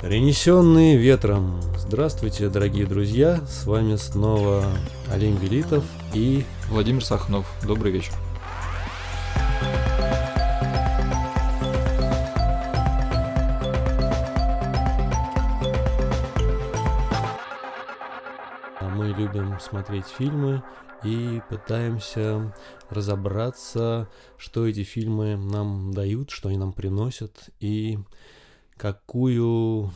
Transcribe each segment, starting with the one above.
Перенесенные ветром. Здравствуйте, дорогие друзья. С вами снова Олень Велитов и Владимир Сахнов. Добрый вечер. А мы любим смотреть фильмы и пытаемся разобраться, что эти фильмы нам дают, что они нам приносят и какую,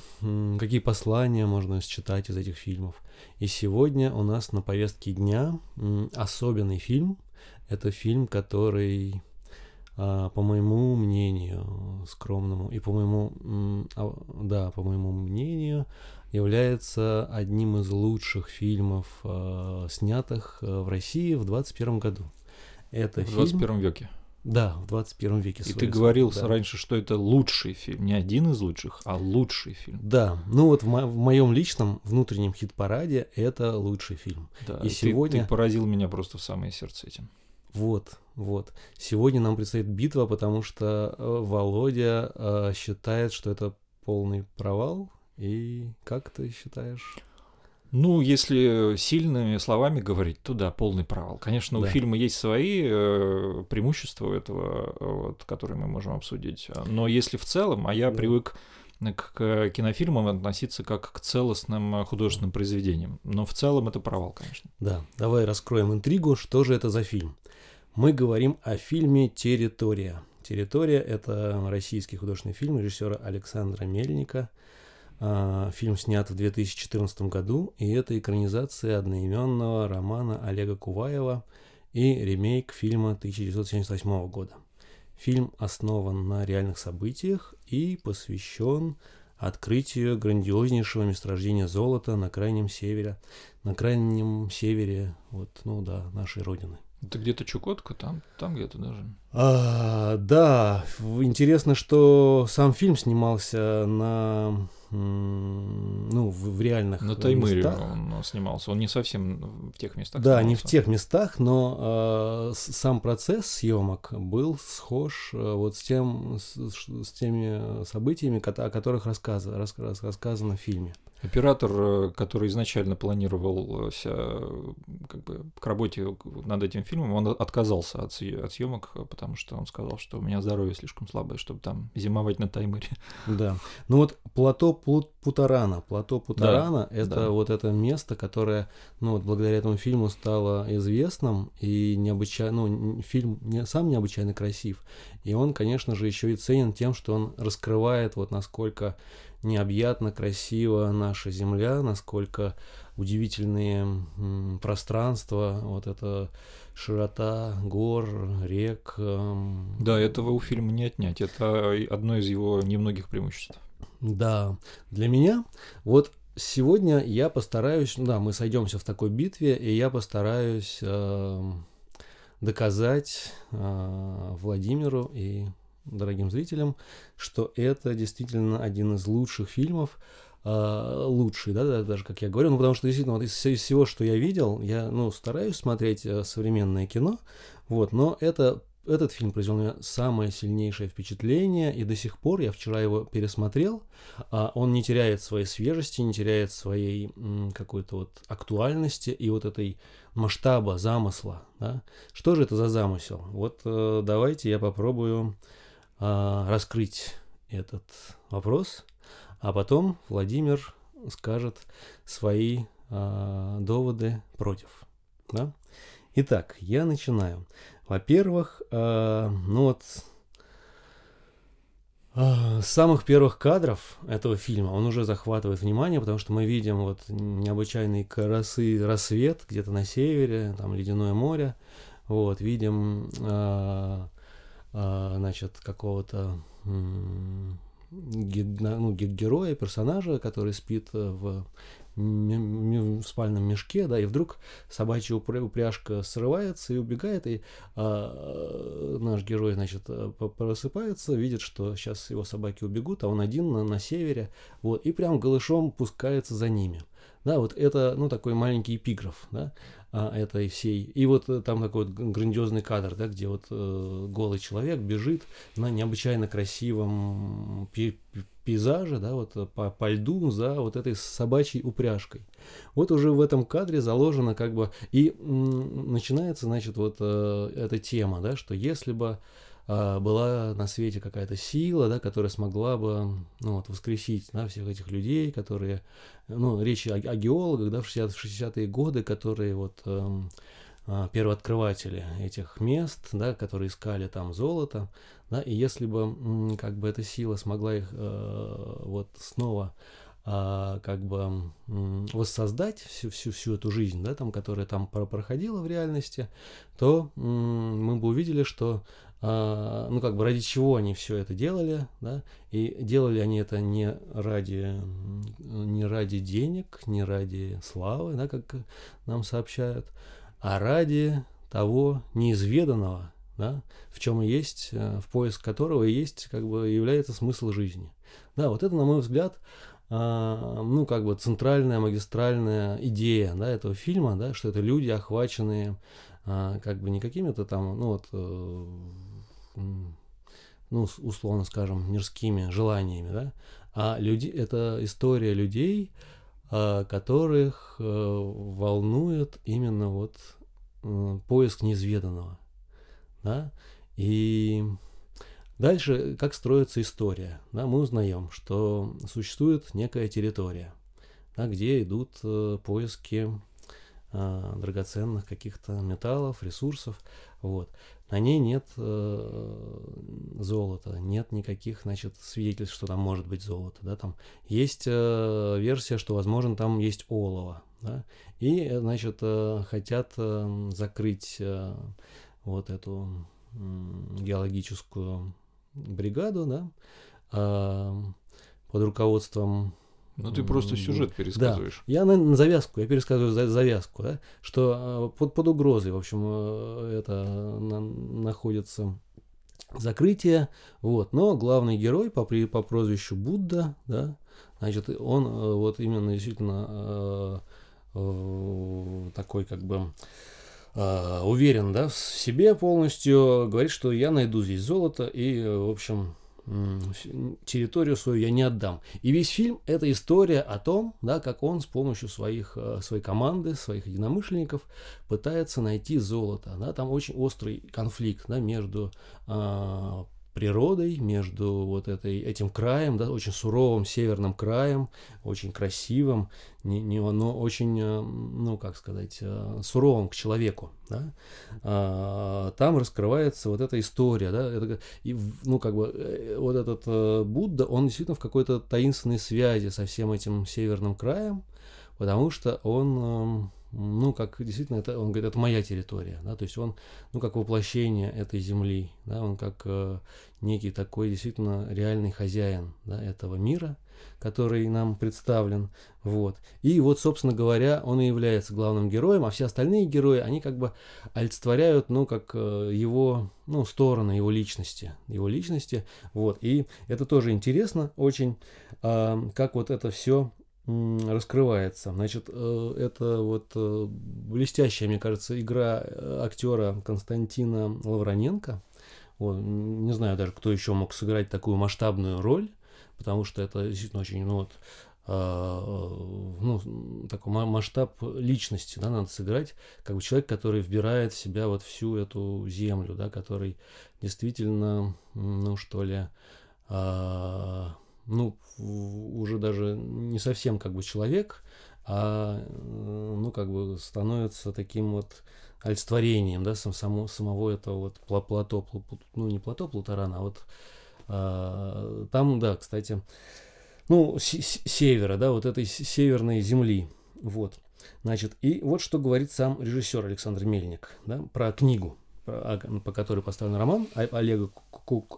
какие послания можно считать из этих фильмов. И сегодня у нас на повестке дня особенный фильм. Это фильм, который, а, по моему мнению, скромному, и по моему, а, да, по моему мнению, является одним из лучших фильмов, а, снятых а, в России в 21 году. Это В фильм... 21 веке. Да, в 21 веке. И ты говорил да. раньше, что это лучший фильм. Не один из лучших, а лучший фильм. Да, ну вот в, мо- в моем личном внутреннем хит-параде это лучший фильм. Да, И ты- сегодня- Ты, поразил меня просто в самое сердце этим. Вот, вот. Сегодня нам предстоит битва, потому что э, Володя э, считает, что это полный провал. И как ты считаешь? Ну, если сильными словами говорить, то да, полный провал. Конечно, у Да. фильма есть свои э, преимущества у этого, э, вот, которые мы можем обсудить. Но если в целом, а я Да. привык к к кинофильмам относиться как к целостным э, художественным произведениям. Но в целом это провал, конечно. Да, давай раскроем интригу, что же это за фильм. Мы говорим о фильме «Территория». «Территория» — это российский художественный фильм режиссера Александра Мельника. А, Фильм снят в 2014 году, и это экранизация одноименного романа Олега Куваева и ремейк фильма 1978 года. Фильм основан на реальных событиях и посвящен открытию грандиознейшего месторождения золота на крайнем севере, на крайнем севере, вот, ну да, нашей родины. Это где-то Чукотка, там, там где-то даже. А, да, интересно, что сам фильм снимался на, ну, в, в реальных На э, Таймыре он снимался. Он не совсем в тех местах. Да, не в снимался. тех местах, но э, сам процесс съемок был схож э, вот с тем, с, с теми событиями, кото- о которых рассказа- рас- рас- рассказано в фильме. Оператор, э, который изначально планировался э, как бы, к работе над этим фильмом, он отказался от, от съемок, э, потому что он сказал, что у меня здоровье слишком слабое, чтобы там зимовать на Таймыре. Да. Ну вот плато Пу- Путарана. Плато Путарана это да. вот это место, которое, ну вот благодаря этому фильму стало известным и необычайно, ну фильм не, сам необычайно красив. И он, конечно же, еще и ценен тем, что он раскрывает вот насколько необъятно красиво наша земля, насколько удивительные пространства, вот эта широта гор, рек. эм, Да, этого у фильма не отнять. Это одно из его немногих преимуществ. Да, для меня вот сегодня я постараюсь, ну да, мы сойдемся в такой битве, и я постараюсь эм, доказать э, Владимиру и дорогим зрителям, что это действительно один из лучших фильмов, э, лучший, да, да, даже как я говорю, ну потому что действительно вот из, вс- из всего, что я видел, я, ну, стараюсь смотреть э, современное кино, вот, но это этот фильм произвел на меня самое сильнейшее впечатление, и до сих пор я вчера его пересмотрел. а, Он не теряет своей свежести, не теряет своей какой-то вот актуальности и вот этой масштаба, замысла. Да? Что же это за замысел? Вот э, давайте я попробую а, раскрыть этот вопрос, а потом Владимир скажет свои а, доводы против. Да? Итак, я начинаю. Во-первых, э, ну вот с самых первых кадров этого фильма он уже захватывает внимание, потому что мы видим вот необычайный красы рассвет где-то на севере, там ледяное море, вот видим, э, значит, какого-то ге- на- ну, ге- героя, персонажа, который спит э, в, в спальном мешке, да, и вдруг собачья упря- упряжка срывается и убегает, и а, наш герой, значит, э, просыпается, видит, что сейчас его собаки убегут, а он один на, на севере, вот, и прям голышом пускается за ними. Да, вот это, ну, такой маленький эпиграф, да. А, этой всей. И вот э, там такой вот грандиозный кадр, да, где вот э, голый человек бежит на необычайно красивом пейзаже, да, вот э, по, по льду за вот этой собачьей упряжкой. Вот уже в этом кадре заложено как бы и м, начинается, значит, вот э, эта тема, да, что если бы была на свете какая-то сила, да, которая смогла бы ну, вот, воскресить да, всех этих людей, которые, ну, речь о, о геологах, да, в 60-е годы, которые вот э, первооткрыватели этих мест, да, которые искали там золото, да, и если бы как бы эта сила смогла их э, вот снова а, как бы воссоздать всю, всю, всю эту жизнь, да, там, которая там проходила в реальности, то мы бы увидели, что а, ну, как бы ради чего они все это делали, да, и делали они это не ради, не ради денег, не ради славы, да, как нам сообщают, а ради того неизведанного, да, в чем и есть, э, в поиск которого и есть, как бы, является смысл жизни. Да, вот это, на мой взгляд, а, ну, как бы центральная магистральная идея, да, этого фильма, да, что это люди, охваченные а, как бы не какими-то там, ну, вот, э, ну, условно скажем, мирскими желаниями, да, а люди, это история людей, а, которых э, волнует именно вот э, поиск неизведанного, да, и дальше как строится история, да, мы узнаем, что существует некая территория, да, где идут э, поиски драгоценных каких-то металлов, ресурсов, вот. На ней нет э, золота, нет никаких, значит, свидетельств, что там может быть золото, да, там есть э, версия, что, возможно, там есть олово, да, и, значит, э, хотят э, закрыть э, вот эту э, геологическую бригаду, да, э, под руководством ну, ты просто сюжет пересказываешь. Да. Я на, на завязку, я пересказываю за, завязку, да, что э, под, под угрозой, в общем, э, это на, находится закрытие, вот, но главный герой по, по прозвищу Будда, да, значит, он э, вот именно действительно такой как бы уверен, да, в себе полностью, говорит, что я найду здесь золото и, в общем, территорию свою я не отдам. И весь фильм – это история о том, да, как он с помощью своих, э, своей команды, своих единомышленников пытается найти золото. Да, там очень острый конфликт да, между а, природой, между вот этой, этим краем, да, очень суровым северным краем, очень красивым, не, не, но очень, э, ну, как сказать, э, суровым к человеку. Да? А, там раскрывается вот эта история, да, это, и, ну, как бы, э, вот этот Будда, он действительно в какой-то таинственной связи со всем этим северным краем, потому что он эм, ну, как действительно, это, он говорит, это моя территория, да, то есть он, ну, как воплощение этой земли, да, он как э, некий такой действительно реальный хозяин, да, этого мира, который нам представлен, вот. И вот, собственно говоря, он и является главным героем, а все остальные герои, они как бы олицетворяют, ну, как э, его, ну, стороны его личности, его личности, вот. И это тоже интересно очень, э, как вот это все раскрывается. Значит, э, это вот э, блестящая, мне кажется, игра э, актера Константина Лавроненко. Вот, не знаю даже, кто еще мог сыграть такую масштабную роль, потому что это действительно очень, ну вот, ну, такой масштаб личности, да, надо сыграть, как бы человек, который вбирает в себя вот всю эту землю, да, который действительно, ну, что ли, ну, уже даже не совсем как бы человек, а, ну, как бы становится таким вот олицетворением, да, сам, само, самого этого вот плато, ну, не плато Плутарана, а вот а, там, да, кстати, ну, с севера, да, вот этой северной земли, вот. Значит, и вот что говорит сам режиссер Александр Мельник, да, про книгу по которой поставлен роман Олега,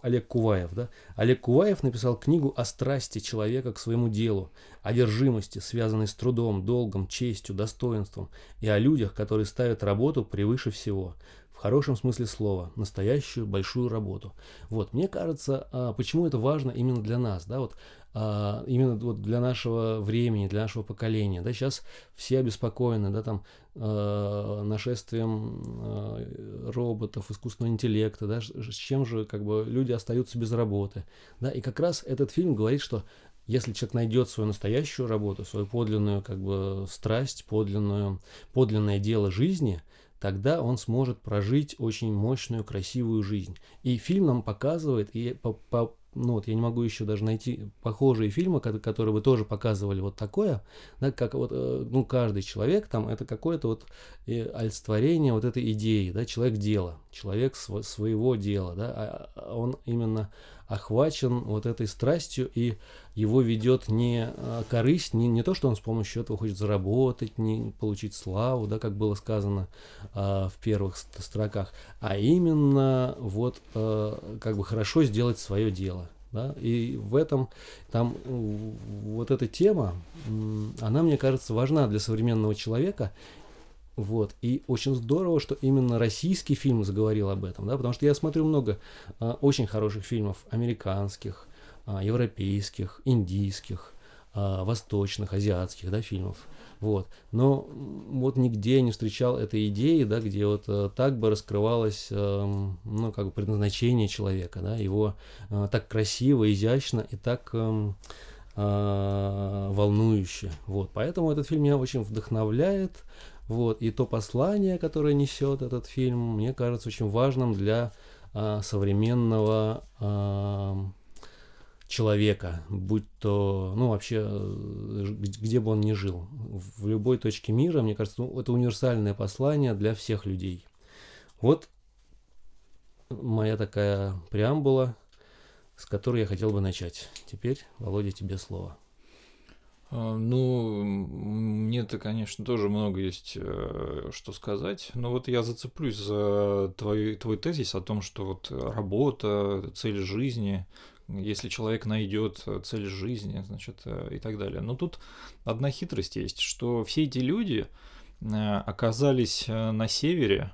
Олег Куваев. Да? Олег Куваев написал книгу о страсти человека к своему делу, о держимости, связанной с трудом, долгом, честью, достоинством, и о людях, которые ставят работу превыше всего. Хорошем смысле слова, настоящую большую работу. Вот, мне кажется, а, почему это важно именно для нас, да, вот а, именно вот для нашего времени, для нашего поколения, да, сейчас все обеспокоены, да, там а, нашествием роботов, искусственного интеллекта, да, с чем же как бы люди остаются без работы, да, и как раз этот фильм говорит, что если человек найдет свою настоящую работу, свою подлинную как бы страсть, подлинную, подлинное дело жизни, тогда он сможет прожить очень мощную, красивую жизнь. И фильм нам показывает, и по, по, ну вот я не могу еще даже найти похожие фильмы, которые бы тоже показывали вот такое, да, как вот, э, ну, каждый человек там, это какое-то вот э, олицетворение вот этой идеи, да, человек дела, человек св- своего дела, да, а, а он именно охвачен вот этой страстью, и его ведет не а, корысть, не, не то, что он с помощью этого хочет заработать, не получить славу, да, как было сказано а, в первых строках, а именно вот а, как бы хорошо сделать свое дело. Да? И в этом там вот эта тема, она, мне кажется, важна для современного человека, вот. И очень здорово, что именно российский фильм заговорил об этом, да, потому что я смотрю много а, очень хороших фильмов американских, а, европейских, индийских, а, восточных, азиатских, да, фильмов. Вот. Но вот нигде не встречал этой идеи, да, где вот а, так бы раскрывалось, а, ну, как бы предназначение человека, да, его а, так красиво, изящно и так а, а, волнующе. Вот. Поэтому этот фильм меня очень вдохновляет, вот, и то послание, которое несет этот фильм, мне кажется очень важным для а, современного а, человека, будь то, ну, вообще, э, где бы он ни жил, в любой точке мира, мне кажется, ну, это универсальное послание для всех людей. Вот моя такая преамбула, с которой я хотел бы начать. Теперь, Володя, тебе слово. А, ну, мне-то, конечно, тоже много есть э, что сказать, но вот я зацеплюсь за твой, твой тезис о том, что вот работа, цель жизни, если человек найдет цель жизни, значит, э, и так далее. Но тут одна хитрость есть, что все эти люди э, оказались на севере,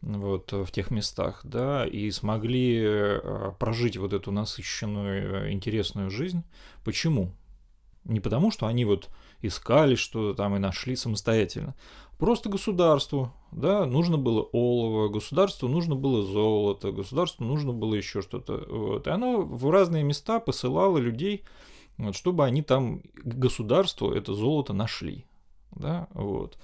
вот в тех местах, да, и смогли прожить вот эту насыщенную, интересную жизнь. Почему? Не потому, что они вот искали что-то там и нашли самостоятельно. Просто государству, да, нужно было олово, государству нужно было золото, государству нужно было еще что-то. Вот. И оно в разные места посылало людей, вот, чтобы они там государству это золото нашли. Да, вот.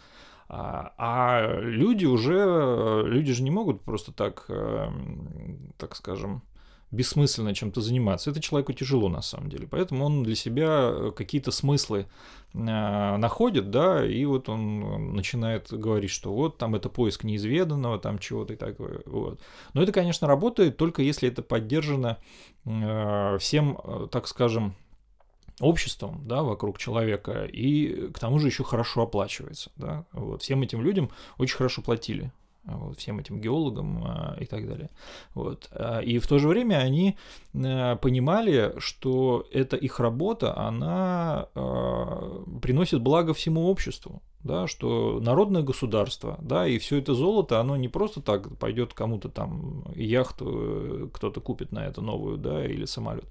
А, а люди уже, люди же не могут просто так, эм, так скажем, бессмысленно чем-то заниматься. Это человеку тяжело на самом деле. Поэтому он для себя э, какие-то смыслы э, находит, да, и вот он начинает говорить, что вот там это поиск неизведанного, там чего-то и такое. Вот. Но это, конечно, работает только если это поддержано э, всем, так скажем, обществом, да, вокруг человека, и к тому же еще хорошо оплачивается, да, вот, всем этим людям очень хорошо платили, вот, всем этим геологам а, и так далее. Вот. А, и в то же время они а, понимали, что эта их работа, она приносит благо всему обществу да, что народное государство, да, и все это золото, оно не просто так пойдет кому-то там яхту э, кто-то купит на это новую, да, или самолет,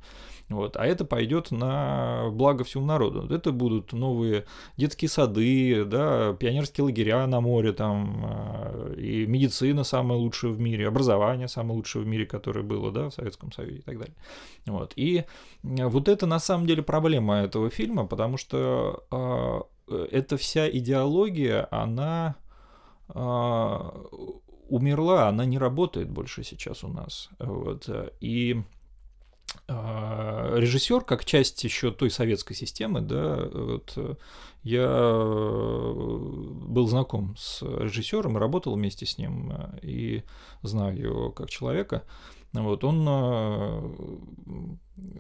вот, а это пойдет на благо всему народу. Это будут новые детские сады, да, пионерские лагеря на море там, э, и медицина самая лучшая в мире, образование самое лучшее в мире, которое было, да, в Советском Союзе и так далее. Вот, и вот это на самом деле проблема этого фильма, потому что а, Э, эта вся идеология, она э, умерла, она не работает больше сейчас у нас. Вот. И режиссер, как часть еще той советской системы, да, вот, я был знаком с режиссером, работал вместе с ним и знаю его как человека. Вот он, э,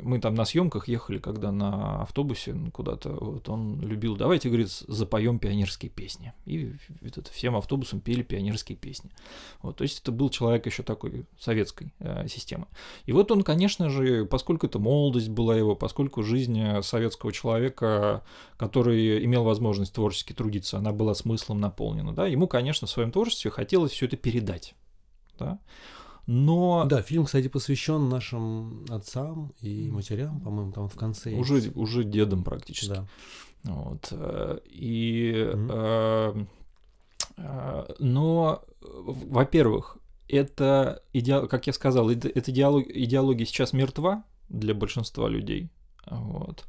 мы там на съемках ехали, когда на автобусе куда-то, вот он любил, давайте, говорит, запоем пионерские песни. И это всем автобусам пели пионерские песни. Вот, то есть это был человек еще такой советской э, системы. И вот он, конечно же, поскольку это молодость была его, поскольку жизнь советского человека, который имел возможность творчески трудиться, она была смыслом наполнена, да, ему, конечно, в своем творчестве хотелось все это передать да. Но... Да, фильм, кстати, посвящен нашим отцам и матерям, по-моему, там в конце. Уже, есть. уже дедам практически. Да. Вот. Э, и... Mm-hmm. Но, во-первых, это, идеал, как я сказал, это, это идеология, идеология сейчас мертва для большинства людей. Вот.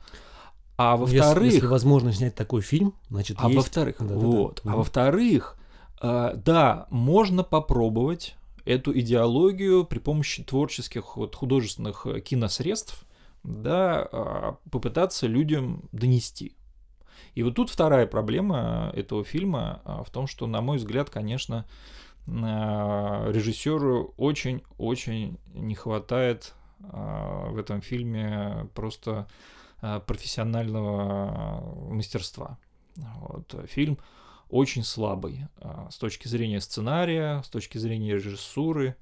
А ну, во-вторых... Если, если возможно снять такой фильм, значит, А есть... во-вторых, да, вот. Да, да. А во-вторых, да, можно попробовать эту идеологию при помощи творческих вот, художественных э, киносредств да, а, попытаться людям донести. И вот тут вторая проблема этого фильма а, в том, что, на мой взгляд, конечно, а, режиссеру очень-очень не хватает в этом фильме просто профессионального мастерства. Вот. Фильм очень слабый а, с точки зрения сценария, с точки зрения режиссуры.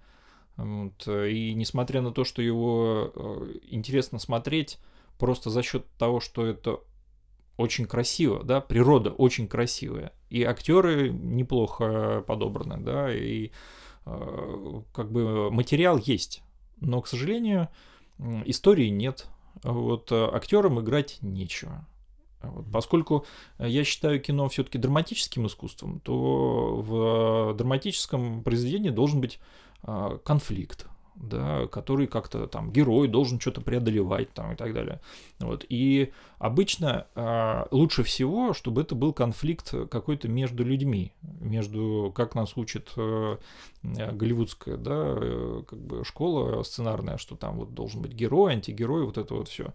Вот. И несмотря на то, что его э, интересно смотреть просто за счет того, что это очень красиво, да, природа очень красивая, и актеры неплохо подобраны, да, и э, как бы материал есть, но, к сожалению, истории нет, вот э, актерам играть нечего. Вот. Поскольку э, я считаю кино все-таки драматическим искусством, то в драматическом произведении должен быть а, конфликт, да, который как-то там герой должен что-то преодолевать там и так далее. Вот. И обычно э, лучше всего, чтобы это был конфликт какой-то между людьми, между, как нас учит э, голливудская, да, э, как бы школа сценарная, что там вот должен быть герой, антигерой, вот это вот все.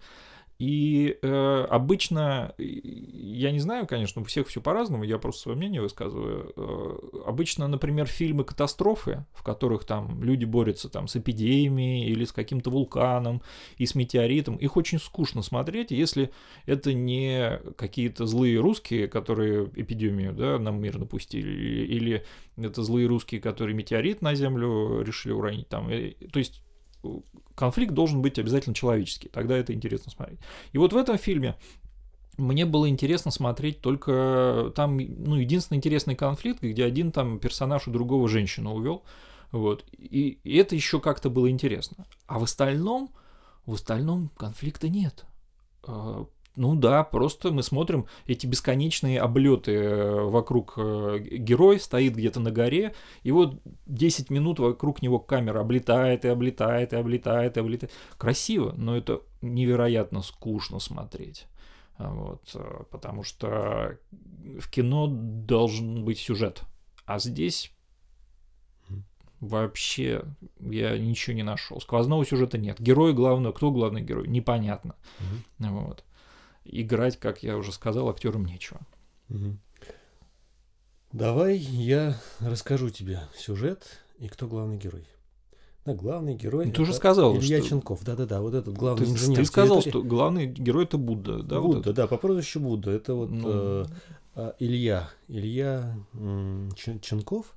И э, обычно, я не знаю, конечно, у всех все по-разному, я просто свое мнение высказываю. Э, обычно, например, фильмы катастрофы, в которых там люди борются там с эпидемией или с каким-то вулканом и с метеоритом, их очень скучно смотреть, если это не какие-то злые русские, которые эпидемию да, нам мир напустили, или это злые русские, которые метеорит на Землю решили уронить там. То есть конфликт должен быть обязательно человеческий, тогда это интересно смотреть. И вот в этом фильме мне было интересно смотреть только там, ну, единственный интересный конфликт, где один там персонаж у другого женщину увел, вот, и, и это еще как-то было интересно. А в остальном, в остальном конфликта нет. Ну да, просто мы смотрим эти бесконечные облеты э, вокруг э, героя, стоит где-то на горе, и вот 10 минут вокруг него камера облетает и облетает и облетает и облетает. Красиво, но это невероятно скучно смотреть. А вот, э, потому что в кино должен быть сюжет, а здесь вообще я ничего не нашел. Сквозного сюжета нет. Герой главного, кто главный герой, непонятно. Угу. Вот играть, как я уже сказал, актерам нечего. Угу. Давай я расскажу тебе сюжет и кто главный герой. Да, главный герой. Ну, ты уже сказал, Илья что... Ченков, да-да-да, вот этот главный ты, инженер. Ты сказал, что главный герой это Будда, да? Будда, вот да, по прозвищу Будда. Это вот ну... э, э, Илья, Илья Ченков,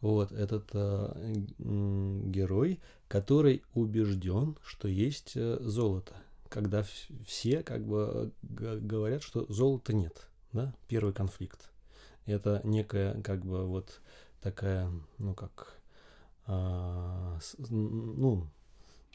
вот этот э, э, герой, который убежден, что есть э, золото когда все как бы говорят, что золота нет, да, первый конфликт. Это некая как бы вот такая, ну как, а, ну,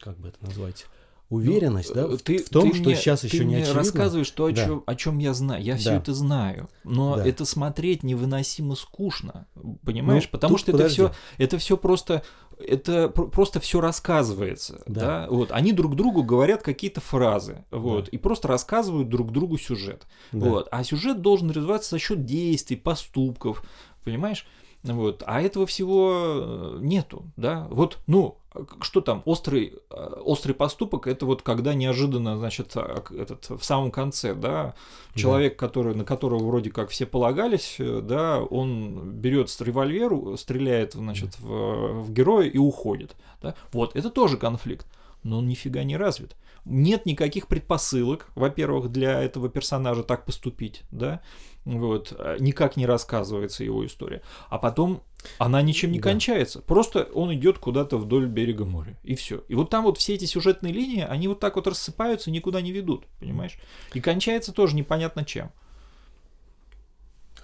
как бы это назвать, уверенность, ну, да, ты, в том, ты что мне, сейчас еще ты не мне очевидно. рассказываешь то, о, да. чем, о чем я знаю. Я да. все это знаю. Но да. это смотреть невыносимо скучно. Понимаешь? Ну, Потому что подожди. это все, это все просто. Это просто все рассказывается, да. да. Вот они друг другу говорят какие-то фразы, вот, да. и просто рассказывают друг другу сюжет, да. вот. А сюжет должен развиваться за счет действий, поступков, понимаешь? Вот. А этого всего э, нету, да. Вот, ну, что там, острый, э, острый поступок, это вот когда неожиданно, значит, а, этот, в самом конце, да, человек, да. который, на которого вроде как все полагались, э, да, он берет с револьверу, стреляет, значит, в, в героя и уходит, да. Вот, это тоже конфликт, но он нифига не развит. Нет никаких предпосылок, во-первых, для этого персонажа так поступить, да, вот, э, никак не рассказывается его история. А потом она ничем не да. кончается. Просто он идет куда-то вдоль берега моря. И все. И вот там вот все эти сюжетные линии, они вот так вот рассыпаются, никуда не ведут, понимаешь? И кончается тоже непонятно чем.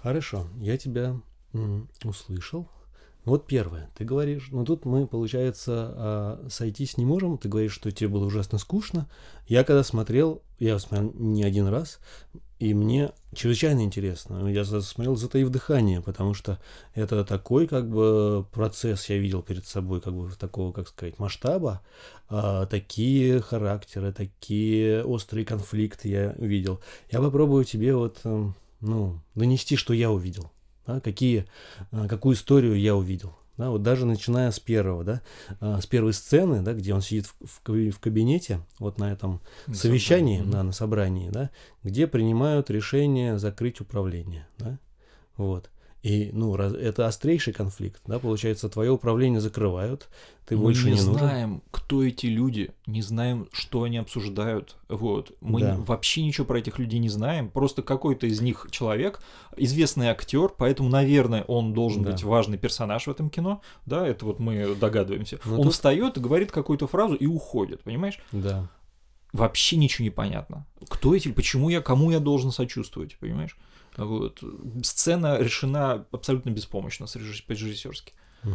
Хорошо, я тебя услышал. Вот первое, ты говоришь, ну тут мы, получается, а, сойтись не можем, ты говоришь, что тебе было ужасно скучно. Я когда смотрел, я смотрел не один раз, и мне чрезвычайно интересно. Я смотрел, затаив дыхание, потому что это такой как бы процесс я видел перед собой, как бы такого, как сказать, масштаба. А, такие характеры, такие острые конфликты я видел. Я попробую тебе вот, эм, ну, донести, что я увидел да, какие, а, какую историю я увидел. Да, вот даже начиная с первого, да, а, с первой сцены, да, где он сидит в, в, в кабинете, вот на этом на совещании, собрании. да, на собрании, да, где принимают решение закрыть управление, да, вот. И, ну, это острейший конфликт, да, получается, твое управление закрывают, ты мы больше не, не знаем, нужен. кто эти люди, не знаем, что они обсуждают, вот. Мы да. вообще ничего про этих людей не знаем, просто какой-то из них человек, известный актер, поэтому, наверное, он должен да. быть важный персонаж в этом кино, да, это вот мы догадываемся. Но он тут... встает говорит какую-то фразу и уходит, понимаешь? Да. Вообще ничего не понятно. Кто эти, почему я, кому я должен сочувствовать, понимаешь? Вот. Сцена решена абсолютно беспомощно, с режиссерски. Угу.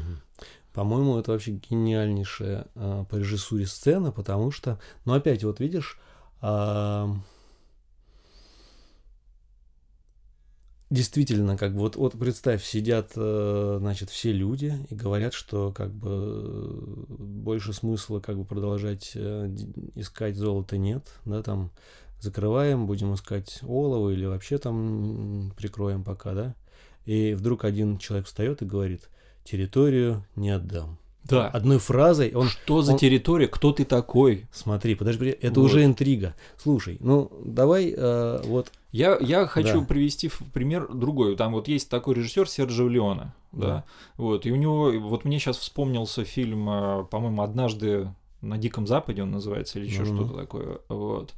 По-моему, это вообще гениальнейшая э, по режиссуре сцена, потому что, ну опять вот видишь, э, действительно, как бы вот, вот представь, сидят, э, значит, все люди и говорят, что как бы больше смысла как бы продолжать э, искать золото нет, да, там закрываем, будем искать олово или вообще там прикроем пока, да? И вдруг один человек встает и говорит, территорию не отдам. Да. Одной фразой он... Что за он... территория? Кто ты такой? Смотри, подожди, это вот. уже интрига. Слушай, ну давай э, вот... Я, я хочу да. привести в пример другой. Там вот есть такой режиссер Серджио Леона. Да. да. Вот, и у него... Вот мне сейчас вспомнился фильм, э, по-моему, «Однажды на Диком Западе» он называется, или еще mm-hmm. что-то такое. Вот.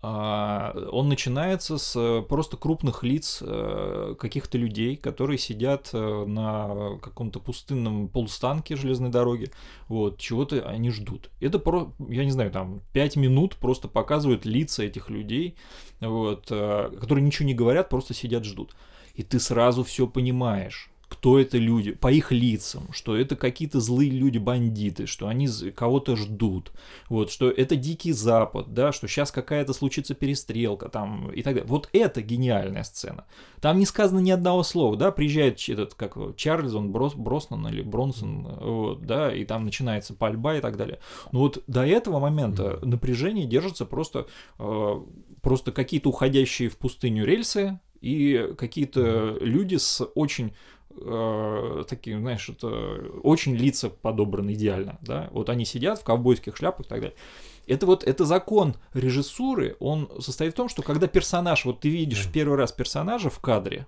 Он начинается с просто крупных лиц э, каких-то людей, которые сидят э, на каком-то пустынном полустанке железной дороги, вот, чего-то они ждут. Это, про, я не знаю, там, 5 минут просто показывают лица этих людей, вот, э, которые ничего не говорят, просто сидят, ждут. И ты сразу все понимаешь кто это люди, по их лицам, что это какие-то злые люди, бандиты, что они кого-то ждут, вот, что это дикий запад, да, что сейчас какая-то случится перестрелка там и так далее. Вот это гениальная сцена. Там не сказано ни одного слова, да, приезжает этот, как Чарльз, он Брос, Броснан или Бронсон, вот, да, и там начинается пальба и так далее. Но вот до этого момента напряжение держится просто, э, просто какие-то уходящие в пустыню рельсы, и какие-то люди с очень э, такие, знаешь, это очень лица подобраны идеально, да, вот они сидят в ковбойских шляпах и так далее. Это вот, это закон режиссуры, он состоит в том, что когда персонаж, вот ты видишь в первый раз персонажа в кадре,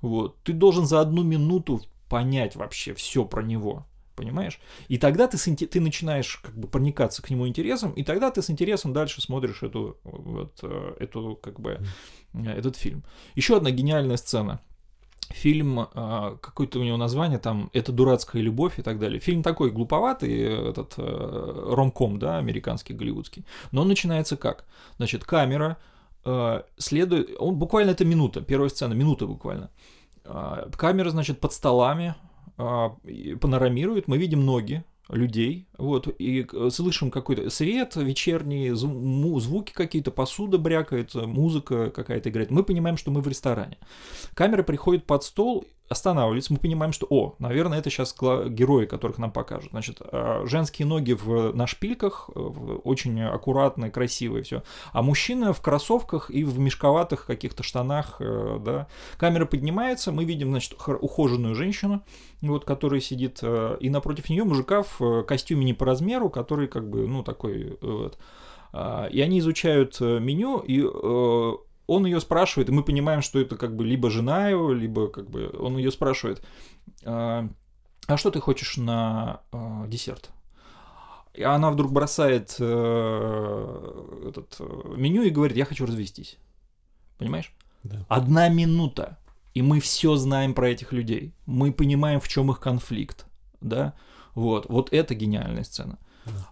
вот, ты должен за одну минуту понять вообще все про него, понимаешь? И тогда ты, с, ты начинаешь как бы проникаться к нему интересом, и тогда ты с интересом дальше смотришь эту, вот, э, эту, как бы, этот фильм. Еще одна гениальная сцена – фильм, а, какое-то у него название там, «Это дурацкая любовь» и так далее. Фильм такой глуповатый, этот э, ромком, да, американский, голливудский. Но он начинается как? Значит, камера э, следует, он буквально это минута, первая сцена, минута буквально. Э, камера, значит, под столами, панорамирует, мы видим ноги людей, вот, и э, слышим какой-то свет вечерний, звуки какие-то, посуда брякает, музыка какая-то играет. Мы понимаем, что мы в ресторане. Камера приходит под стол, останавливается, мы понимаем, что, о, наверное, это сейчас герои, которых нам покажут. Значит, а, женские ноги в, на шпильках, э, очень аккуратные, красивые, все. А мужчина в кроссовках и в мешковатых каких-то штанах, э, да. Камера поднимается, мы видим, значит, ухоженную женщину, вот, которая сидит, э, и напротив нее мужика в костюме не по размеру, который как бы, ну, такой, вот. А, и они изучают меню, и он ее спрашивает, и мы понимаем, что это как бы либо жена его, либо как бы он ее спрашивает, а, а что ты хочешь на а, десерт? И она вдруг бросает э, этот э, меню и говорит, я хочу развестись. Понимаешь? Да. Одна минута, и мы все знаем про этих людей. Мы понимаем, в чем их конфликт. Да? Вот, вот это гениальная сцена.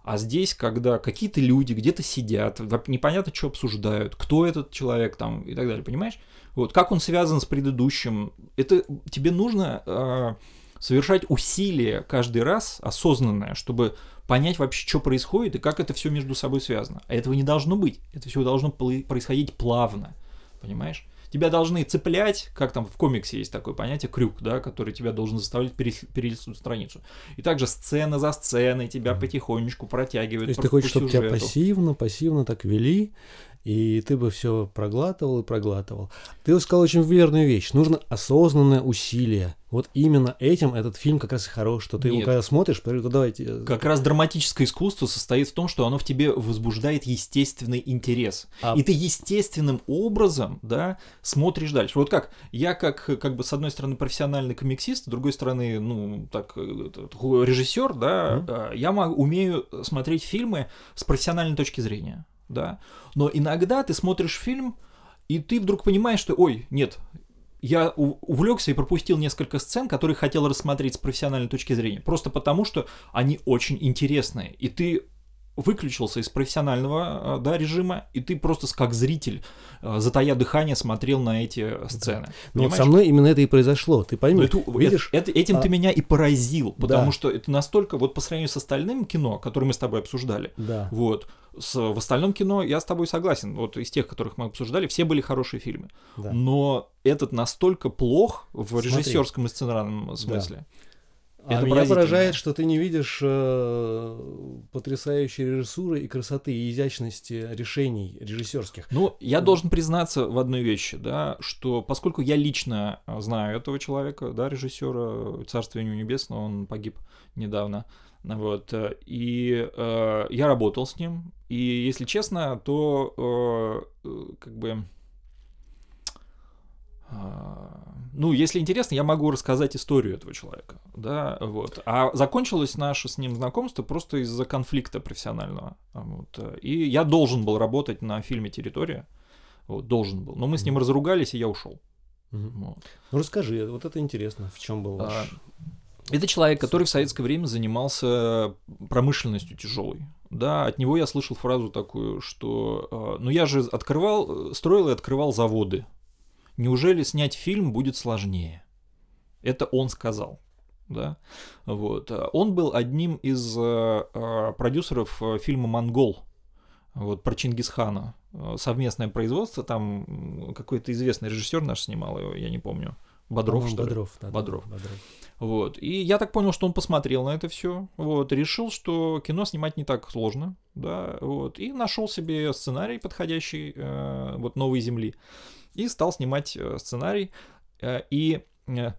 А здесь, когда какие-то люди где-то сидят, непонятно, что обсуждают, кто этот человек там и так далее, понимаешь? Вот как он связан с предыдущим, это тебе нужно э, совершать усилия каждый раз осознанное, чтобы понять вообще, что происходит и как это все между собой связано. А этого не должно быть. Это все должно происходить плавно. Понимаешь? Тебя должны цеплять, как там в комиксе есть такое понятие, крюк, да, который тебя должен заставлять перелистнуть страницу. И также сцена за сценой тебя потихонечку протягивают. То есть ты хочешь, чтобы тебя пассивно, пассивно так вели, и ты бы все проглатывал и проглатывал. Ты сказал очень верную вещь. Нужно осознанное усилие. Вот именно этим этот фильм как раз и хорош, что ты Нет. его когда смотришь, то давайте. Э, как раз драматическое искусство состоит в том, что оно в тебе возбуждает естественный интерес. А... И ты естественным образом, да, смотришь дальше. Вот как я как как бы с одной стороны профессиональный комиксист, с другой стороны, ну так э, режиссер, да, mm-hmm. я могу, умею смотреть фильмы с профессиональной точки зрения да. Но иногда ты смотришь фильм, и ты вдруг понимаешь, что, ой, нет, я увлекся и пропустил несколько сцен, которые хотел рассмотреть с профессиональной точки зрения, просто потому что они очень интересные, и ты выключился из профессионального э, да, режима, и ты просто как зритель, э, затая дыхание, смотрел на эти сцены. Ну вот со мной именно это и произошло. Ты пойми, это, видишь? Это, этим а... ты меня и поразил, потому да. что это настолько, вот по сравнению с остальным кино, которое мы с тобой обсуждали, да. вот, с, в остальном кино я с тобой согласен. Вот из тех, которых мы обсуждали, все были хорошие фильмы. Да. Но этот настолько плох в Смотри. режиссерском и сценарном смысле. Да. Это а меня поражает, что ты не видишь э, потрясающей режиссуры и красоты и изящности решений режиссерских. Ну, я должен признаться в одной вещи, да, что поскольку я лично знаю этого человека, да, режиссера Царствия Небесного, он погиб недавно, вот, и э, я работал с ним, и если честно, то э, э как бы а, ну, если интересно, я могу рассказать историю этого человека, да, вот. А закончилось наше с ним знакомство просто из-за конфликта профессионального, вот. И я должен был работать на фильме «Территория», вот, должен был, но мы с ним разругались, и я ушел. Угу. Вот. Ну, расскажи, вот это интересно, в чем был ваш... А, это человек, который в советское время занимался промышленностью тяжелой. Да, от него я слышал фразу такую, что а, ну я же открывал, строил и открывал заводы, неужели снять фильм будет сложнее? Это он сказал. Да? Вот. Он был одним из э, э продюсеров э, фильма «Монгол», вот, про Чингисхана. Э, совместное производство, там какой-то известный режиссер наш снимал его, я не помню. Бодров, что Бодров, ли? Да, Бодров. Бодров. Вот. И я так понял, что он посмотрел на это все, вот, решил, что кино снимать не так сложно, да, вот, и нашел себе сценарий подходящий, э, вот, «Новой земли» и стал снимать э, сценарий. Э, и э,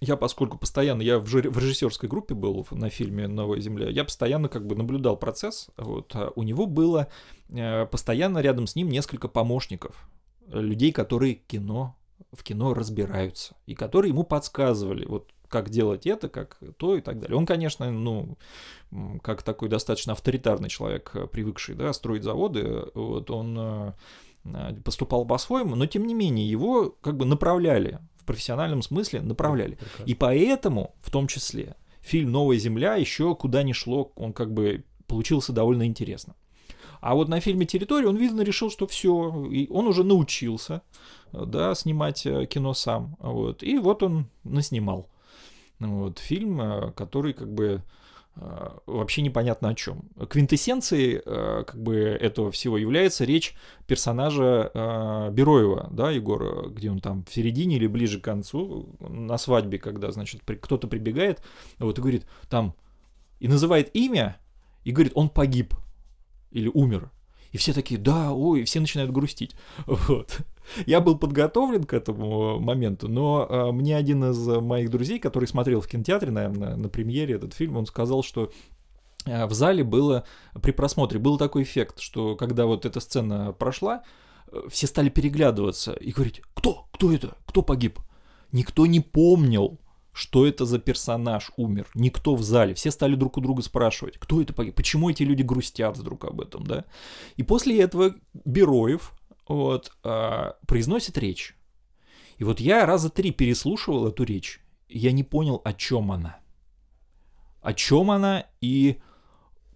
я, поскольку постоянно, я в, режиссерской группе был на фильме «Новая земля», я постоянно как бы наблюдал процесс. Вот, а у него было постоянно рядом с ним несколько помощников, людей, которые кино, в кино разбираются, и которые ему подсказывали, вот как делать это, как то и так далее. Он, конечно, ну, как такой достаточно авторитарный человек, привыкший, да, строить заводы, вот он поступал по-своему, но тем не менее его как бы направляли, в профессиональном смысле направляли. Прекрасно. И поэтому, в том числе, фильм «Новая земля» еще куда ни шло, он как бы получился довольно интересно. А вот на фильме «Территория» он, видно, решил, что все, и он уже научился, да, снимать э, кино сам, вот, и вот он наснимал, вот, фильм, э, который как бы вообще непонятно о чем. Квинтэссенцией э, как бы этого всего является речь персонажа э, Бероева, да, Егора, где он там в середине или ближе к концу на свадьбе, когда, значит, кто-то прибегает, вот и говорит там и называет имя и говорит, он погиб или умер. И все такие, да, ой, все начинают грустить. Вот. Я был подготовлен к этому моменту, но э, мне один из моих друзей, который смотрел в кинотеатре, наверное, на премьере этот фильм, он сказал, что э, в зале было, при просмотре был такой эффект, что когда вот эта сцена прошла, э, все стали переглядываться и говорить, кто, кто это, кто погиб? Никто не помнил, что это за персонаж умер. Никто в зале. Все стали друг у друга спрашивать, кто это почему эти люди грустят вдруг об этом, да. И после этого Бероев вот, а, произносит речь. И вот я раза три переслушивал эту речь, и я не понял, о чем она. О чем она и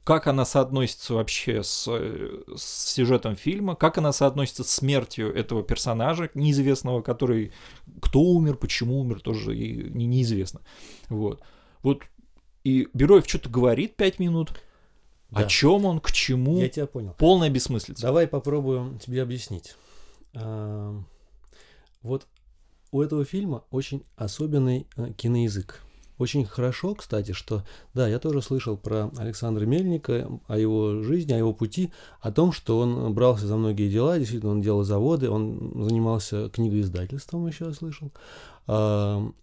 как она соотносится вообще с, с сюжетом фильма, как она соотносится с смертью этого персонажа неизвестного, который кто умер, почему умер, тоже и не, неизвестно. Вот. Вот и Бероев что-то говорит пять минут, да. о чем он, к чему. Я тебя понял. Полная бессмыслица. Давай попробуем тебе объяснить. Вот у этого фильма очень особенный э, киноязык. Очень хорошо, кстати, что, да, я тоже слышал про Александра Мельника, о его жизни, о его пути, о том, что он брался за многие дела, действительно, он делал заводы, он занимался книгоиздательством, еще я слышал.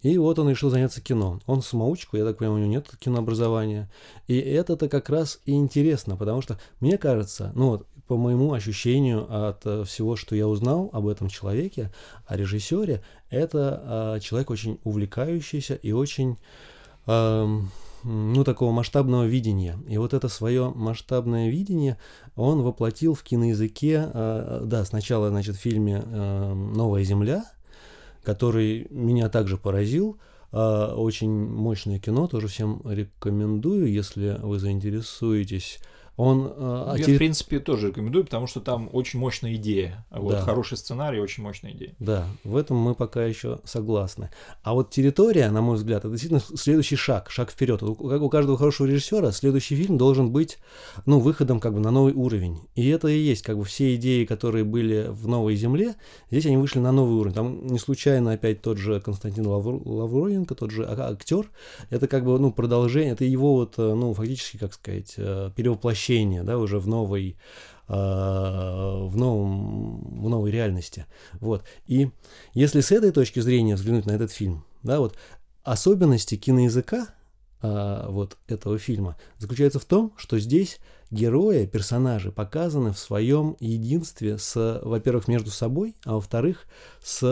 И вот он решил заняться кино. Он самоучка, я так понимаю, у него нет кинообразования. И это-то как раз и интересно, потому что, мне кажется, ну вот, по моему ощущению от э, всего, что я узнал об этом человеке, о режиссере, это а, человек очень увлекающийся и очень ну, такого масштабного видения. И вот это свое масштабное видение он воплотил в киноязыке, а, да, сначала, значит, в фильме «Новая земля», который меня также поразил, а, очень мощное кино, тоже всем рекомендую, если вы заинтересуетесь он, э, Я, в принципе, тоже рекомендую, потому что там очень мощная идея. Вот да. хороший сценарий, очень мощная идея. Да, в этом мы пока еще согласны. А вот территория, на мой взгляд, это действительно следующий шаг, шаг вперед. Как у каждого хорошего режиссера, следующий фильм должен быть, ну, выходом как бы на новый уровень. И это и есть как бы все идеи, которые были в Новой Земле, здесь они вышли на новый уровень. Там не случайно опять тот же Константин Лавроненко, тот же а, актер, это как бы, ну, продолжение, это его вот, э, ну, фактически, как сказать, э, перевоплощение воплощение, да, уже в новой, э, в, новом, в новой реальности. Вот. И если с этой точки зрения взглянуть на этот фильм, да, вот особенности киноязыка э, вот этого фильма заключаются в том, что здесь герои, персонажи показаны в своем единстве с, во-первых, между собой, а во-вторых, с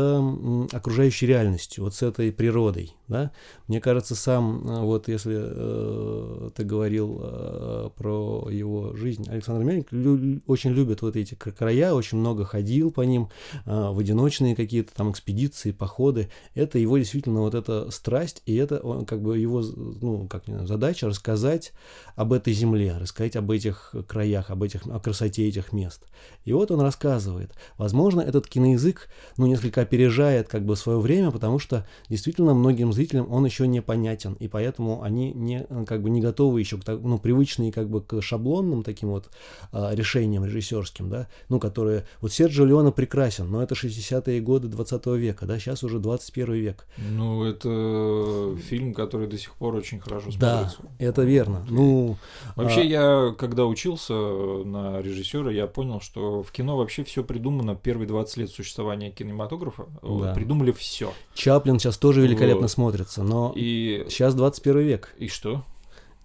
окружающей реальностью, вот с этой природой, да. Мне кажется, сам, э, вот если э, ты говорил э, про его жизнь, Александр Мельник лю- очень любит вот эти края, очень много ходил по ним, э, в одиночные какие-то там экспедиции, походы. Это его действительно вот эта страсть, и это он, как бы его, ну, как знаю, задача рассказать об этой земле, рассказать об этих краях, об этих, о красоте этих мест. И вот он рассказывает. Возможно, этот киноязык, ну, несколько опережает как бы свое время, потому что действительно многим зрителям он еще не понятен, и поэтому они не, как бы не готовы еще к, ну, привычные как бы к шаблонным таким вот а, решениям режиссерским, да, ну, которые, вот Серджио Леона прекрасен, но это 60-е годы 20 века, да, сейчас уже 21 век. Ну, это фильм, который до сих пор очень хорошо смотрится. Да, это верно. Ну, Вообще, а... я, когда учился на режиссера, я понял, что в кино вообще все придумано. Первые 20 лет существования кинематографа да. придумали все. Чаплин сейчас тоже великолепно вот. смотрится, но и... сейчас 21 век. И что?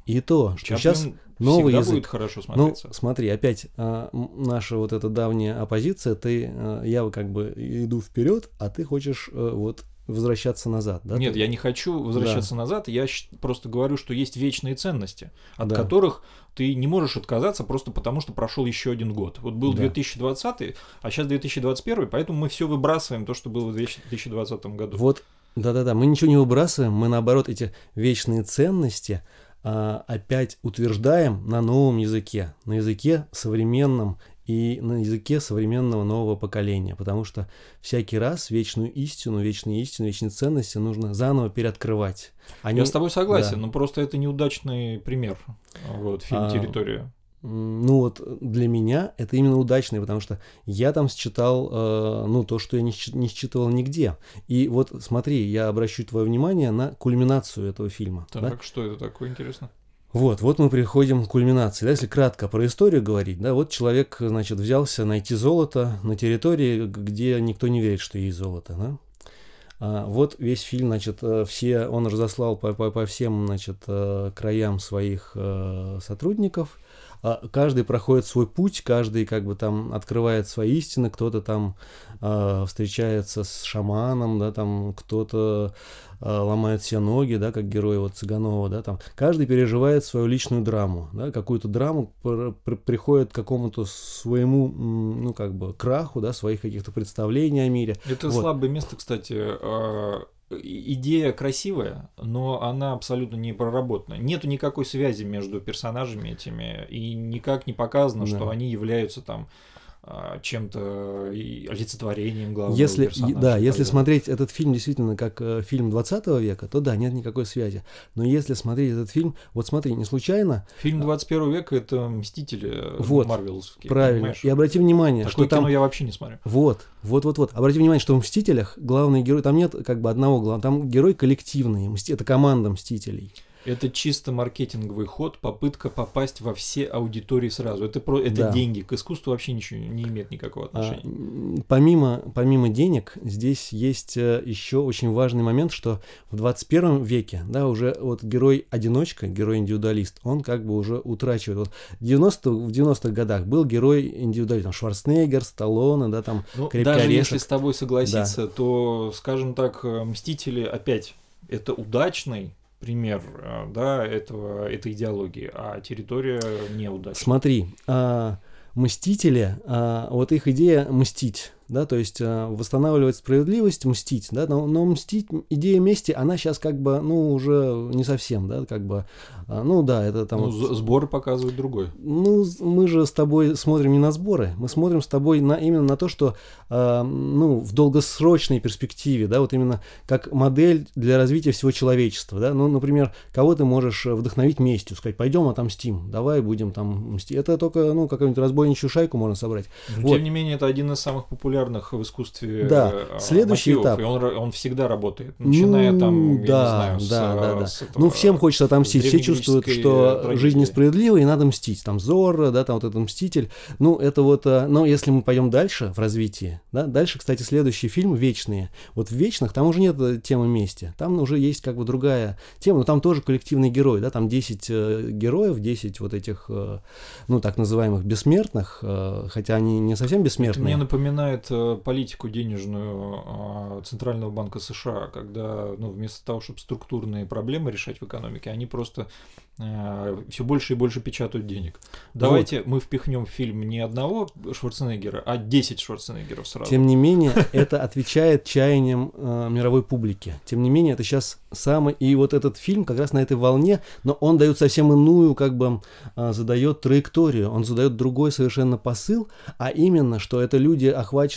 И то, что Чаплин сейчас новый язык. будет хорошо ну, смотреться. Ну, смотри, опять а, наша вот эта давняя оппозиция, ты, а, я как бы иду вперед, а ты хочешь а, вот возвращаться назад, да? Нет, ты... я не хочу возвращаться да. назад, я просто говорю, что есть вечные ценности, от да. которых ты не можешь отказаться просто потому, что прошел еще один год. Вот был да. 2020, а сейчас 2021, поэтому мы все выбрасываем то, что было в 2020 году. Вот, да-да-да, мы ничего не выбрасываем, мы наоборот эти вечные ценности а, опять утверждаем на новом языке, на языке современном и на языке современного нового поколения, потому что всякий раз вечную истину, вечные истины, вечные ценности нужно заново переоткрывать. Они... Я с тобой согласен, да. но просто это неудачный пример. Вот, фильм а, «Территория». Ну вот для меня это именно удачный, потому что я там считал, э, ну то, что я не, не считывал нигде. И вот смотри, я обращу твое внимание на кульминацию этого фильма. Так, да? что это такое интересно? Вот, вот мы приходим к кульминации. Да, если кратко про историю говорить, да, вот человек, значит, взялся найти золото на территории, где никто не верит, что есть золото, да. А, вот весь фильм, значит, э, все, он разослал по, по, по всем, значит, э, краям своих э, сотрудников, каждый проходит свой путь, каждый как бы там открывает свои истины, кто-то там э, встречается с шаманом, да, там кто-то э, ломает все ноги, да, как герой вот Цыганова, да, там каждый переживает свою личную драму, да, какую-то драму при, при, приходит к какому-то своему, ну как бы краху, да, своих каких-то представлений о мире. Это вот. слабое место, кстати. Идея красивая, но она абсолютно не проработана. Нету никакой связи между персонажами этими, и никак не показано, да. что они являются там чем-то олицетворением главного если, персонажа. Да, если смотреть этот фильм действительно как э, фильм 20 века, то да, нет никакой связи. Но если смотреть этот фильм, вот смотри, не случайно... Фильм 21 века — это «Мстители» э, вот, марвеловские. Правильно. Понимаешь? И обрати внимание, Такое что там... кино я вообще не смотрю. Вот, вот, вот, вот. Обрати внимание, что в «Мстителях» главный герой... Там нет как бы одного главного, там герой коллективный, это команда «Мстителей». Это чисто маркетинговый ход, попытка попасть во все аудитории сразу. Это, про, это да. деньги. К искусству вообще ничего не имеет никакого а, отношения. А, помимо, помимо денег, здесь есть э, еще очень важный момент, что в 21 веке, да, уже вот герой-одиночка, герой-индивидуалист, он как бы уже утрачивает. Вот 90 в 90-х годах был герой-индивидуалист, там Шварценеггер, Сталлоне, да, там ну, Даже орешек. если с тобой согласиться, да. то, скажем так, э, Мстители опять это удачный пример э, да, этого, этой идеологии, а территория неудачная. Смотри, а, мстители, а, вот их идея мстить, да, то есть э, восстанавливать справедливость, мстить, да, но, но мстить, идея мести, она сейчас как бы, ну, уже не совсем, да, как бы, а, ну, да, это там... Ну, вот, сборы показывают другой. Ну, мы же с тобой смотрим не на сборы, мы смотрим с тобой на, именно на то, что, э, ну, в долгосрочной перспективе, да, вот именно как модель для развития всего человечества, да, ну, например, кого ты можешь вдохновить местью, сказать, пойдем отомстим, давай будем там мстить, это только, ну, какую-нибудь разбойничью шайку можно собрать. Но, вот. Тем не менее, это один из самых популярных популярных в искусстве да. Следующий мотивов, этап. и он, он всегда работает, начиная ну, там, да, я не знаю, да, с, да, да. с этого, Ну, всем хочется отомстить, все чувствуют, что трагедии. жизнь несправедлива, и надо мстить. Там Зор, да, там вот этот Мститель. Ну, это вот, э, но если мы пойдем дальше в развитии, да, дальше, кстати, следующий фильм «Вечные». Вот в «Вечных» там уже нет э, темы мести, там уже есть как бы другая тема, но там тоже коллективный герой, да, там 10 э, героев, 10 вот этих, ну, так называемых бессмертных, хотя они не совсем бессмертные. Это мне напоминает политику политику денежную а, Центрального банка США, когда ну, вместо того, чтобы структурные проблемы решать в экономике, они просто э, все больше и больше печатают денег. Давайте вот. мы впихнем в фильм не одного Шварценеггера, а 10 Шварценеггеров сразу. Тем не менее, это отвечает чаяниям э, мировой публики. Тем не менее, это сейчас самый... И вот этот фильм как раз на этой волне, но он дает совсем иную, как бы э, задает траекторию, он задает другой совершенно посыл, а именно, что это люди,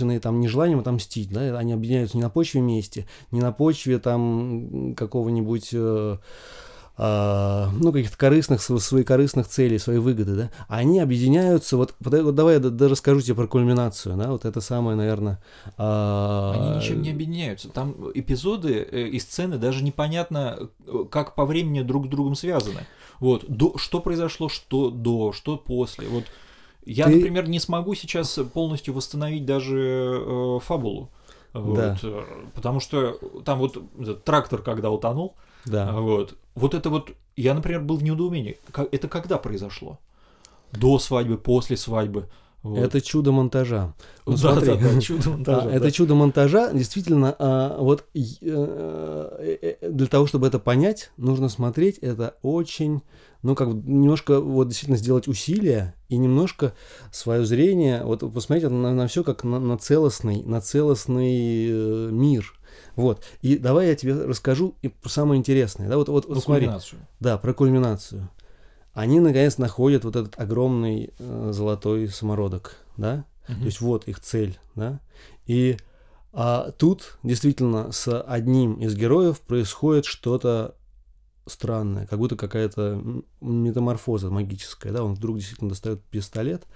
охваченные там нежеланием отомстить, да, они объединяются не на почве мести, не на почве там какого-нибудь... Э, а, ну, каких-то корыстных, своих корыстных целей, свои выгоды, да, они объединяются, вот, вот давай я даже расскажу тебе про кульминацию, да, вот это самое, наверное... А... Они ничем не объединяются, там эпизоды э, и сцены даже непонятно, э, как по времени друг с другом связаны, вот, до, что произошло, что до, что после, вот, я, Ты... например, не смогу сейчас полностью восстановить даже э, фабулу, вот, да. Э, потому что там вот этот трактор, когда утонул, да. Вот. Вот это вот, я, например, был в недоумении. Это когда произошло? До свадьбы, после свадьбы? Вот. Это чудо монтажа. Ну, да, смотри, да, да, чудо монтажа. А, это чудо монтажа. Действительно, а, вот э, э, для того, чтобы это понять, нужно смотреть это очень, ну, как бы немножко вот действительно сделать усилия и немножко свое зрение, вот посмотреть на, на все как на, на целостный, на целостный э, мир. Вот. И давай я тебе расскажу и самое интересное. Да, вот, вот, про вот смотри. кульминацию. Да, про кульминацию. Они наконец находят вот этот огромный э, золотой самородок, да? Угу. То есть вот их цель, да? И а тут действительно с одним из героев происходит что-то странное, как будто какая-то метаморфоза магическая, да, он вдруг действительно достает пистолет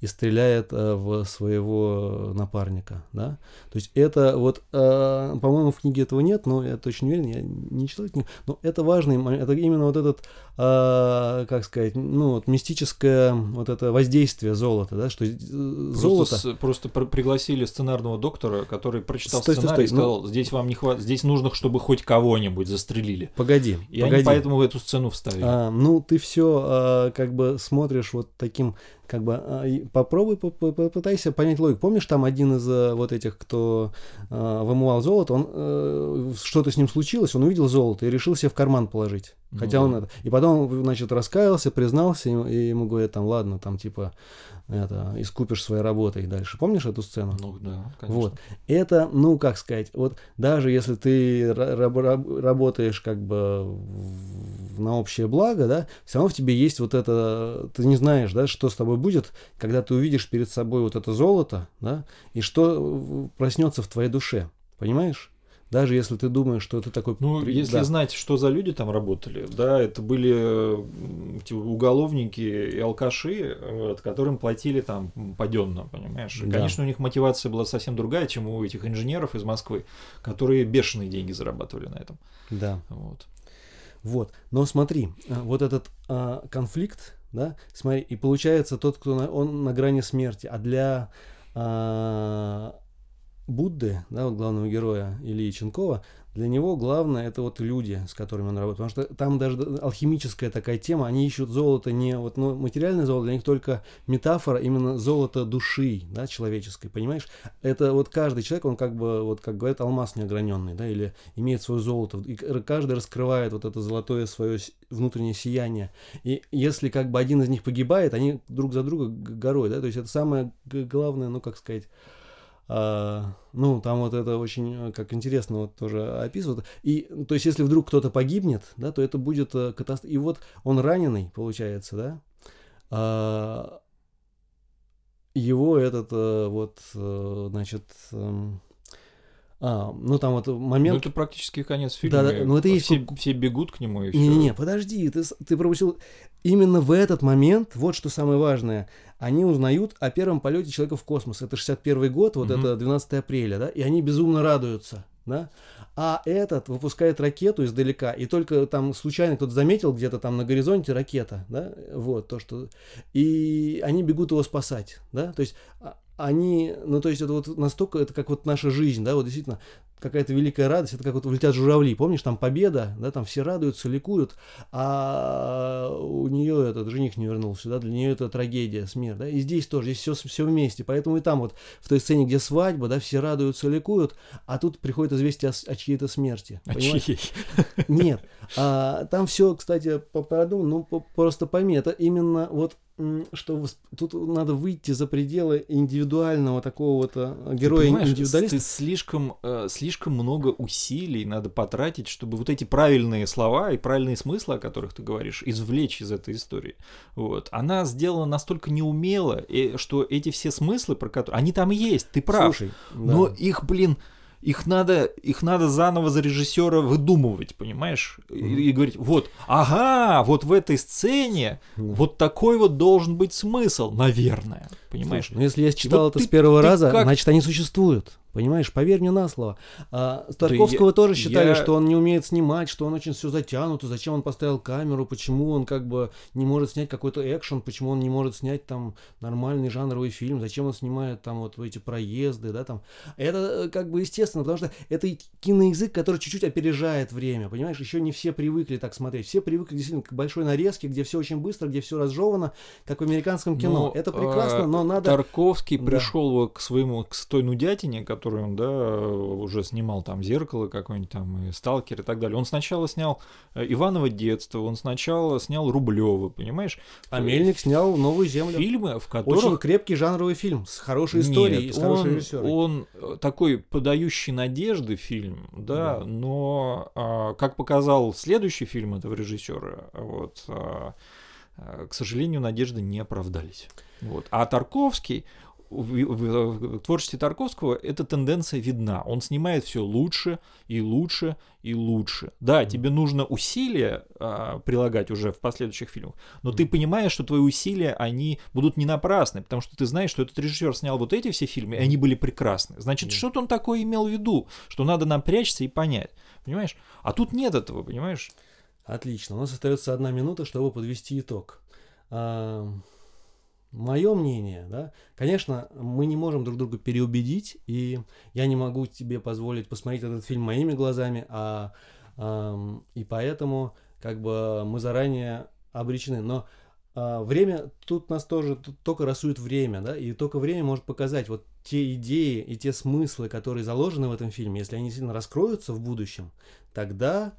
и стреляет э, в своего напарника, да, то есть это вот, э, по-моему, в книге этого нет, но я точно не уверен, я не читал книгу, но это важный момент, это именно вот этот, э, как сказать, ну, вот мистическое вот это воздействие золота, да, что золото... Просто, просто пригласили сценарного доктора, который прочитал стой, сценарий стой, стой, и сказал, ну... здесь вам не хватит, здесь нужно, чтобы хоть кого-нибудь застрелили. Погоди, и погоди. они поэтому в эту сцену вставили. А, ну, ты все а, как бы смотришь вот таким как бы а, попробуй попытайся понять логику. Помнишь, там один из э, вот этих, кто э, вымывал золото, он э, что-то с ним случилось, он увидел золото и решил себе в карман положить. Хотя ну, он это. И потом, значит, раскаялся, признался, и ему говорят, там, ладно, там, типа, это, искупишь своей работой дальше. Помнишь эту сцену? Ну, да, конечно. Вот. Это, ну, как сказать, вот даже если ты раб работаешь как бы на общее благо, да, все равно в тебе есть вот это, ты не знаешь, да, что с тобой будет, когда ты увидишь перед собой вот это золото, да, и что проснется в твоей душе, понимаешь? Даже если ты думаешь, что это такой... Ну, если да. знать, что за люди там работали, да, это были типа, уголовники и алкаши, вот, которым платили там паденно, понимаешь? Да. Конечно, у них мотивация была совсем другая, чем у этих инженеров из Москвы, которые бешеные деньги зарабатывали на этом. Да. Вот. Вот. Но смотри, а, вот этот а, конфликт, да, смотри, и получается тот, кто на, он на грани смерти, а для а, Будды, да, вот главного героя Ильи Ченкова, для него главное это вот люди, с которыми он работает. Потому что там даже алхимическая такая тема, они ищут золото не вот ну, материальное золото, для них только метафора именно золото души, да, человеческой, понимаешь? Это вот каждый человек, он как бы, вот как говорят, алмаз неограненный, да, или имеет свое золото. И каждый раскрывает вот это золотое свое внутреннее сияние. И если как бы один из них погибает, они друг за друга горой, да, то есть это самое главное, ну, как сказать, ну, там вот это очень, э, как интересно, вот тоже описывают. И, то есть, если вдруг кто-то погибнет, да, то это будет э, катастрофа. И вот он раненый, получается, да, а, его этот, э, вот, значит, эм, а, ну там вот момент... Ну это практически конец фильма. Да, да, ну это и все, все бегут к нему и все. Не-не-не, подожди, ты, ты пропустил... Именно в этот момент, вот что самое важное, они узнают о первом полете человека в космос. Это 61 год, вот угу. это 12 апреля, да, и они безумно радуются, да. А этот выпускает ракету издалека, и только там случайно кто-то заметил где-то там на горизонте ракета, да, вот то, что... И они бегут его спасать, да, то есть а, они, ну то есть это вот настолько, это как вот наша жизнь, да, вот действительно какая-то великая радость, это как вот летят журавли, помнишь, там победа, да, там все радуются, ликуют, а у нее этот жених не вернулся, да, для нее это трагедия, смерть, да, и здесь тоже, здесь все, все вместе, поэтому и там вот в той сцене, где свадьба, да, все радуются, ликуют, а тут приходит известие о, о чьей-то смерти. О чьей? Нет, а, там все, кстати, по продумано, ну, просто пойми, это именно вот что тут надо выйти за пределы индивидуального такого вот э, героя индивидуалиста. Ты слишком, э, слишком много усилий надо потратить, чтобы вот эти правильные слова и правильные смыслы, о которых ты говоришь, извлечь из этой истории. Вот. Она сделана настолько неумело, что эти все смыслы, про которые... Они там есть, ты прав. Слушай, но да. их, блин, их надо, их надо заново за режиссера выдумывать, понимаешь? И, и говорить, вот, ага, вот в этой сцене вот такой вот должен быть смысл, наверное, понимаешь? Слушай, ну если я читал вот это ты, с первого раза, как... значит они существуют. Понимаешь, поверь мне на слово. А, Тарковского да тоже считали, я... что он не умеет снимать, что он очень все затянут, зачем он поставил камеру, почему он как бы не может снять какой-то экшен, почему он не может снять там нормальный жанровый фильм, зачем он снимает там вот эти проезды, да, там. Это э, как бы естественно, потому что это киноязык, который чуть-чуть опережает время, понимаешь, еще не все привыкли так смотреть, все привыкли действительно к большой нарезке, где все очень быстро, где все разжевано, как в американском кино. Но, это прекрасно, но надо... Тарковский да. пришел к своему, к той нудятине, который он, да, уже снимал там «Зеркало» какое-нибудь там, и «Сталкер» и так далее. Он сначала снял э, «Иваново детство», он сначала снял «Рублева», понимаешь? А Мельник снял «Новую землю». Фильмы, в которых... Очень крепкий жанровый фильм, с хорошей историей Нет, и с хорошей он, режиссерой. он э, такой подающий надежды фильм, да, да. но, а, как показал следующий фильм этого режиссера, вот, а, а, к сожалению, надежды не оправдались. Вот. А Тарковский, в, творчестве Тарковского эта тенденция видна. Он снимает все лучше и лучше и лучше. Да, mm-hmm. тебе нужно усилия а, прилагать уже в последующих фильмах, но mm-hmm. ты понимаешь, что твои усилия, они будут не напрасны, потому что ты знаешь, что этот режиссер снял вот эти все фильмы, и они были прекрасны. Значит, mm-hmm. что-то он такое имел в виду, что надо напрячься и понять. Понимаешь? А тут нет этого, понимаешь? Отлично. У нас остается одна минута, чтобы подвести итог. Мое мнение, да, конечно, мы не можем друг друга переубедить, и я не могу тебе позволить посмотреть этот фильм моими глазами, а, а и поэтому как бы мы заранее обречены. Но а, время, тут нас тоже тут только рисует время, да, и только время может показать вот те идеи и те смыслы, которые заложены в этом фильме, если они сильно раскроются в будущем, тогда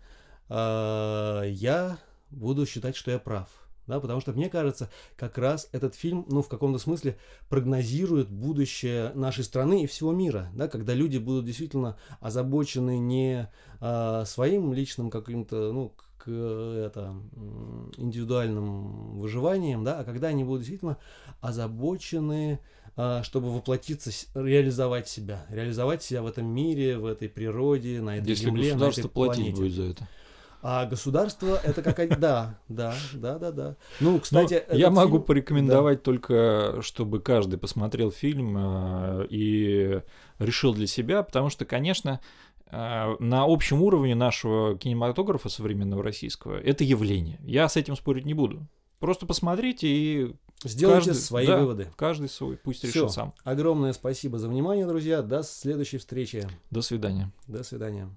э, я буду считать, что я прав. Да, потому что мне кажется, как раз этот фильм, ну, в каком-то смысле прогнозирует будущее нашей страны и всего мира, да, когда люди будут действительно озабочены не а, своим личным каким-то, ну, к это, индивидуальным выживанием, да, а когда они будут действительно озабочены, а, чтобы воплотиться, реализовать себя, реализовать себя в этом мире, в этой природе, на этой Если земле, на этой платить планете. будет за это. А государство это какая да, да, да, да, да. Ну, кстати, Но я могу фильм- порекомендовать только, чтобы каждый посмотрел фильм э, и решил для себя, потому что, конечно, э, на общем уровне нашего кинематографа современного российского это явление. Я с этим спорить не буду. Просто посмотрите и да. сделайте каждый- свои да, выводы. каждый свой, пусть Всё. решит сам. Огромное спасибо за внимание, друзья. До следующей встречи. До свидания. До свидания.